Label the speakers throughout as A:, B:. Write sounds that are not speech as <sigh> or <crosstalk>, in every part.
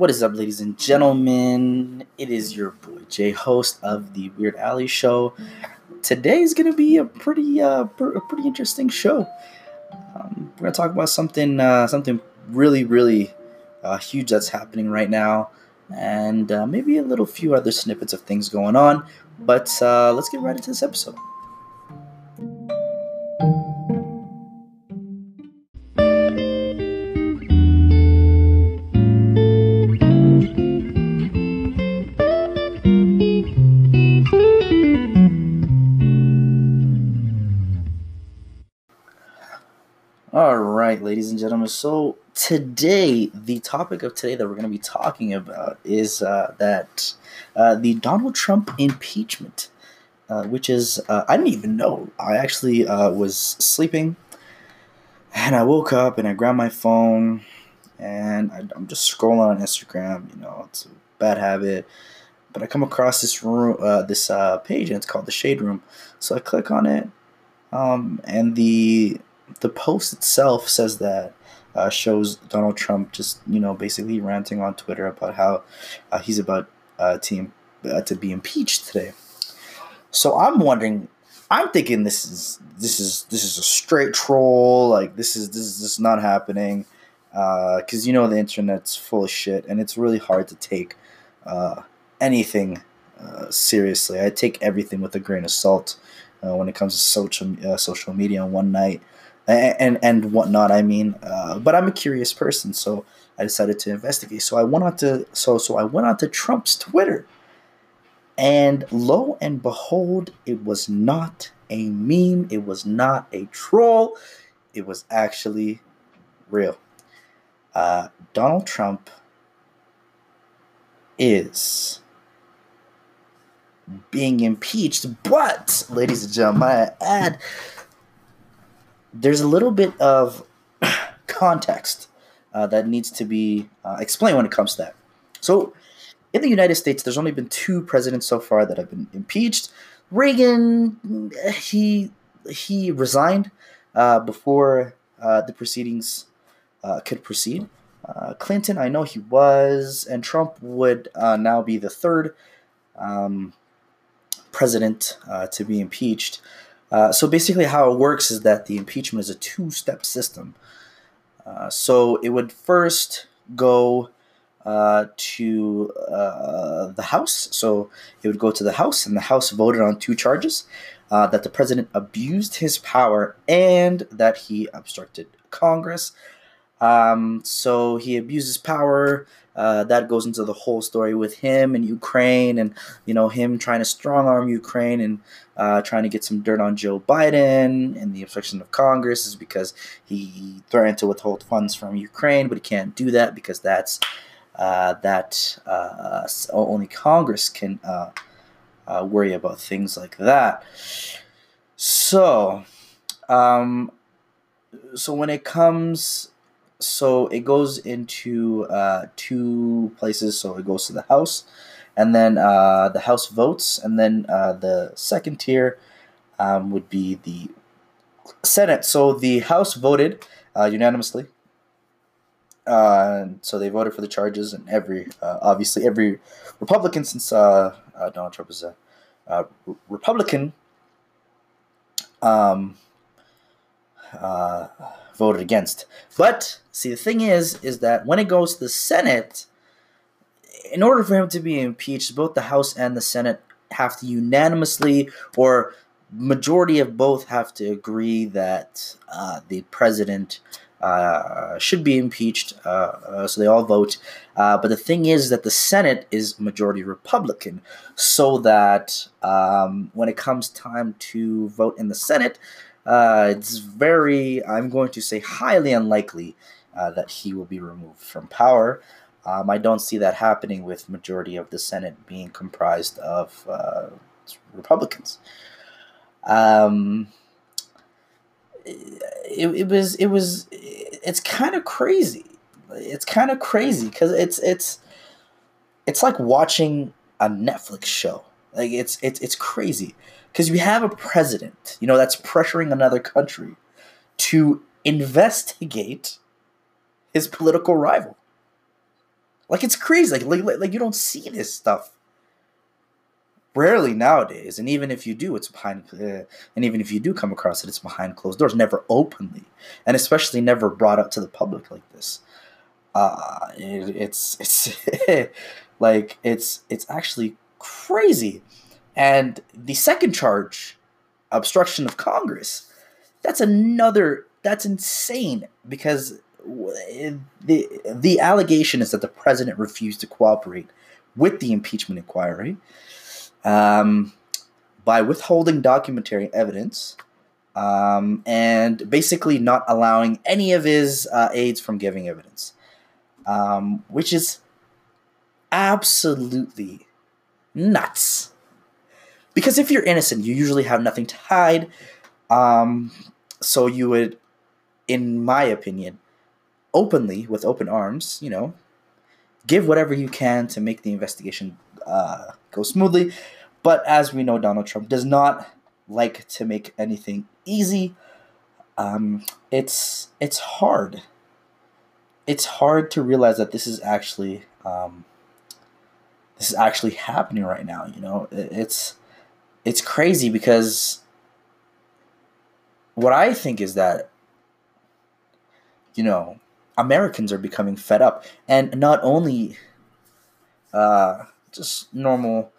A: What is up, ladies and gentlemen? It is your boy Jay, host of the Weird Alley Show. Today is to be a pretty, uh, pr- a pretty interesting show. Um, we're to talk about something, uh, something really, really uh, huge that's happening right now, and uh, maybe a little few other snippets of things going on. But uh, let's get right into this episode. Ladies and gentlemen. So today, the topic of today that we're going to be talking about is uh, that uh, the Donald Trump impeachment, uh, which is uh, I didn't even know. I actually uh, was sleeping, and I woke up and I grabbed my phone, and I, I'm just scrolling on Instagram. You know, it's a bad habit, but I come across this room, uh, this page, and it's called the Shade Room. So I click on it, um, and the the post itself says that uh, shows Donald Trump just you know basically ranting on Twitter about how uh, he's about uh, to uh, to be impeached today. So I'm wondering, I'm thinking this is this is this is a straight troll. Like this is this is, this is not happening because you know the internet's full of shit and it's really hard to take uh, anything uh, seriously. I take everything with a grain of salt when it comes to social social media. One night and and whatnot. I mean, uh, but I'm a curious person, so I decided to investigate. So I went on to so so I went on to Trump's Twitter, and lo and behold, it was not a meme. It was not a troll. It was actually real. Uh, Donald Trump is being impeached, but, ladies and gentlemen, I add there's a little bit of context uh, that needs to be uh, explained when it comes to that. So, in the United States, there's only been two presidents so far that have been impeached. Reagan, he he resigned uh, before uh, the proceedings uh, could proceed. Uh, Clinton, I know he was, and Trump would now be the third um, president to be impeached. Uh, so basically, how it works is that the impeachment is a two step system. Uh, so it would first go uh, to uh, the House. So it would go to the House, and the House voted on two charges uh, that the president abused his power and that he obstructed Congress. Um, so he abuses power. Uh, that goes into the whole story with him and Ukraine, and you know him trying to strong arm Ukraine and uh, trying to get some dirt on Joe Biden and the obstruction of Congress is because he threatened to withhold funds from Ukraine, but he can't do that because that's uh, that uh, only Congress can uh, uh, worry about things like that. So, um, so when it comes so it goes into uh, two places. So it goes to the House, and then uh, the House votes, and then uh, the second tier um, would be the Senate. So the House voted uh, unanimously. Uh, so they voted for the charges, and every uh, obviously every Republican since Donald Trump is a Republican. Um, uh, voted against. But see, the thing is, is that when it goes to the Senate, in order for him to be impeached, both the House and the Senate have to unanimously or majority of both have to agree that uh, the president uh, should be impeached. Uh, uh so they all vote. Uh, but the thing is that the Senate is majority Republican, so that um, when it comes time to vote in the Senate, uh, it's very, I'm going to say, highly unlikely uh, that he will be removed from power. Um, I don't see that happening with majority of the Senate being comprised of uh, Republicans. Um, it, it was it was it's kind of crazy. It's kind of crazy because it's it's it's like watching a Netflix show. Like it's it's it's crazy because you have a president, you know, that's pressuring another country to investigate his political rival. Like it's crazy. Like like, like you don't see this stuff rarely nowadays. And even if you do, it's behind. Uh, and even if you do come across it, it's behind closed doors, never openly, and especially never brought out to the public like this. Uh, it, it's it's <laughs> like it's it's actually crazy. And the second charge, obstruction of Congress, that's another that's insane because the the allegation is that the president refused to cooperate with the impeachment inquiry um, by withholding documentary evidence um, and basically not allowing any of his uh, aides from giving evidence, um, which is absolutely nuts. Because if you're innocent, you usually have nothing to hide. Um, so you would, in my opinion, openly, with open arms, you know, give whatever you can to make the investigation uh, go smoothly. But as we know, Donald Trump does not like to make anything easy. Um, it's it's hard. It's hard to realize that this is actually um, this is actually happening right now. You know, it's it's crazy because what I think is that you know Americans are becoming fed up, and not only uh, just normal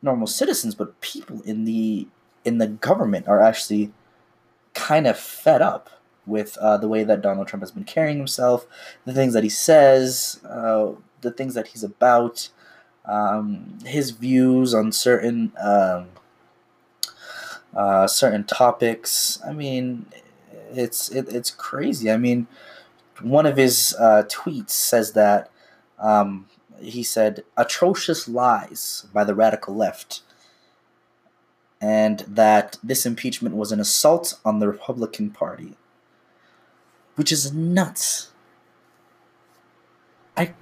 A: normal citizens, but people in the in the government are actually kind of fed up with uh, the way that Donald Trump has been carrying himself, the things that he says, uh, the things that he's about, um, his views on certain um, uh, certain topics. I mean, it's it, it's crazy. I mean, one of his uh, tweets says that um, he said atrocious lies by the radical left, and that this impeachment was an assault on the Republican Party, which is nuts. I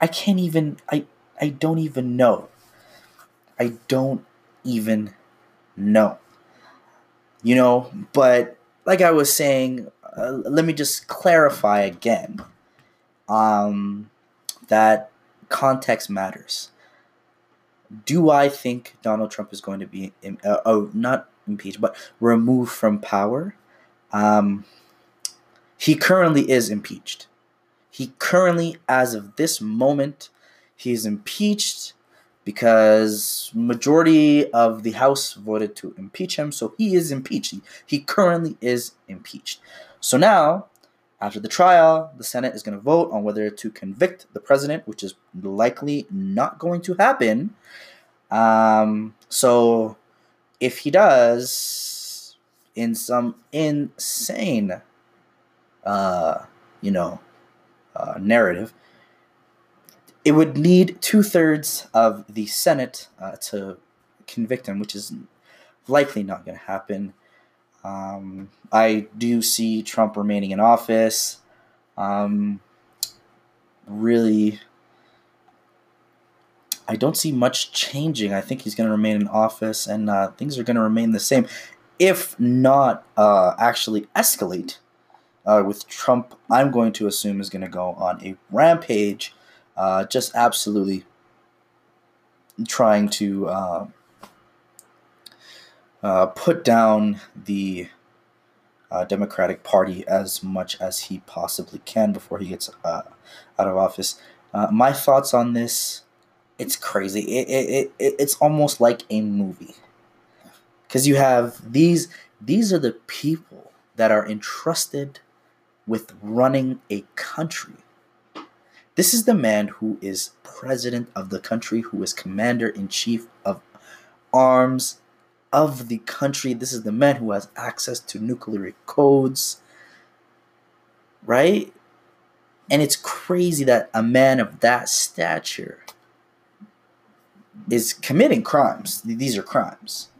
A: I can't even I I don't even know. I don't even know. You know, but like I was saying, uh, let me just clarify again um, that context matters. Do I think Donald Trump is going to be uh, oh not impeached but removed from power? Um, he currently is impeached. He currently, as of this moment, he is impeached because majority of the House voted to impeach him, so he is impeached. He, he currently is impeached. So now, after the trial, the Senate is going to vote on whether to convict the president, which is likely not going to happen. Um, so, if he does, in some insane, uh, you know, uh, narrative, it would need two thirds of the Senate uh, to convict him, which is likely not going to happen. Um, I do see Trump remaining in office. Um, really, I don't see much changing. I think he's going to remain in office, and uh, things are going to remain the same, if not uh, actually escalate. Uh, with Trump, I'm going to assume is going to go on a rampage, uh, just absolutely trying to uh, uh, put down the uh, Democratic Party as much as he possibly can before he gets uh, out of office. My thoughts on this, it's crazy. It, it, it, it's almost like a movie. Because you have these, these are the people that are entrusted with running a country. This is the man who is president of the country, who is commander in chief of arms of the country. This is the man who has access to nuclear codes, right? And it's crazy that a man of that stature is committing crimes. These are crimes,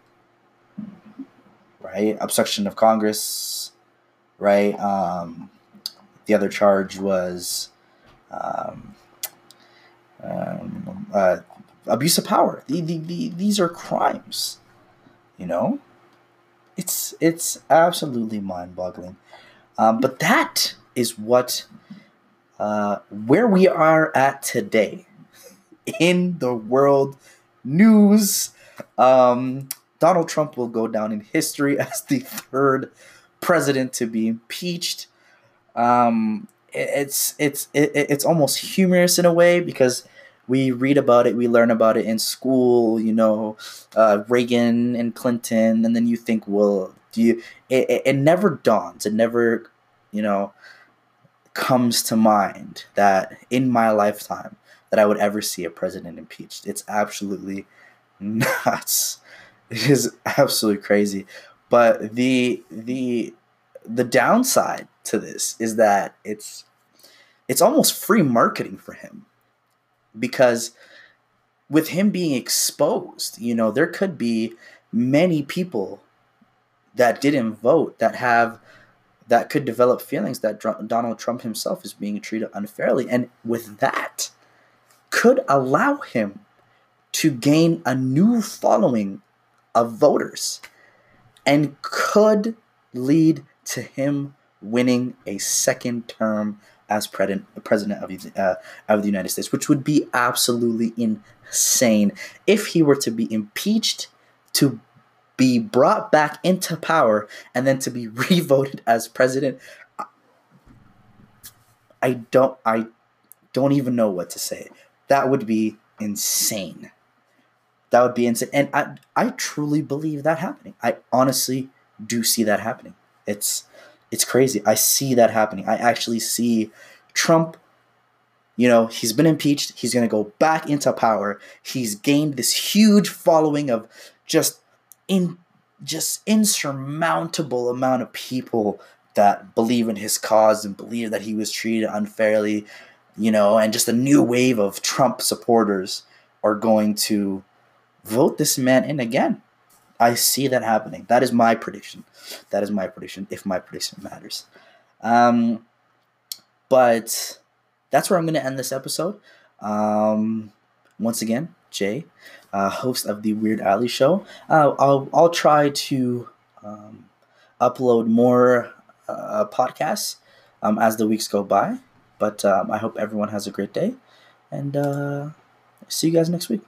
A: right? Obstruction of Congress, right? Um, the other charge was um, um, uh, abuse of power. The, the, the, these are crimes you know, it's it's absolutely mind-boggling. Um, but that is what uh, where we are at today <laughs> in the world news. Um, Donald Trump will go down in history <laughs> as the third president to be impeached. Um, it's it's it, it's almost humorous in a way because we read about it, we learn about it in school. You know, uh, Reagan and Clinton, and then you think, well, do you? It, it, it never dawns. It never, you know, comes to mind that in my lifetime that I would ever see a president impeached. It's absolutely <laughs> nuts. It is absolutely crazy. But the the the downside to this is that it's it's almost free marketing for him because with him being exposed, you know, there could be many people that didn't vote that have that could develop feelings that Donald Trump himself is being treated unfairly. And with that could allow him to gain a new following of voters and could lead to him winning a second term as president president of, uh, of the United States, which would be absolutely insane if he were to be impeached, to be brought back into power, and then to be <laughs> revoted as president. I don't I don't even know what to say. That would be insane. That would be insane. And I I truly believe that happening. I honestly do see that happening. It's it's crazy. I see that happening. I actually see Trump you know, he's been impeached. He's going to go back into power. He's gained this huge following of just in just insurmountable amount of people that believe in his cause and believe that he was treated unfairly, you know, and just a new wave of Trump supporters are going to vote this man in again. I see that happening. That is my prediction. That is my prediction, if my prediction matters. Um, but that's where I'm going to end this episode. Um, once again, Jay, uh, host of the Weird Alley Show. Uh, I'll, I'll try to um, upload more uh, podcasts um, as the weeks go by. But um, I hope everyone has a great day. And uh, see you guys next week.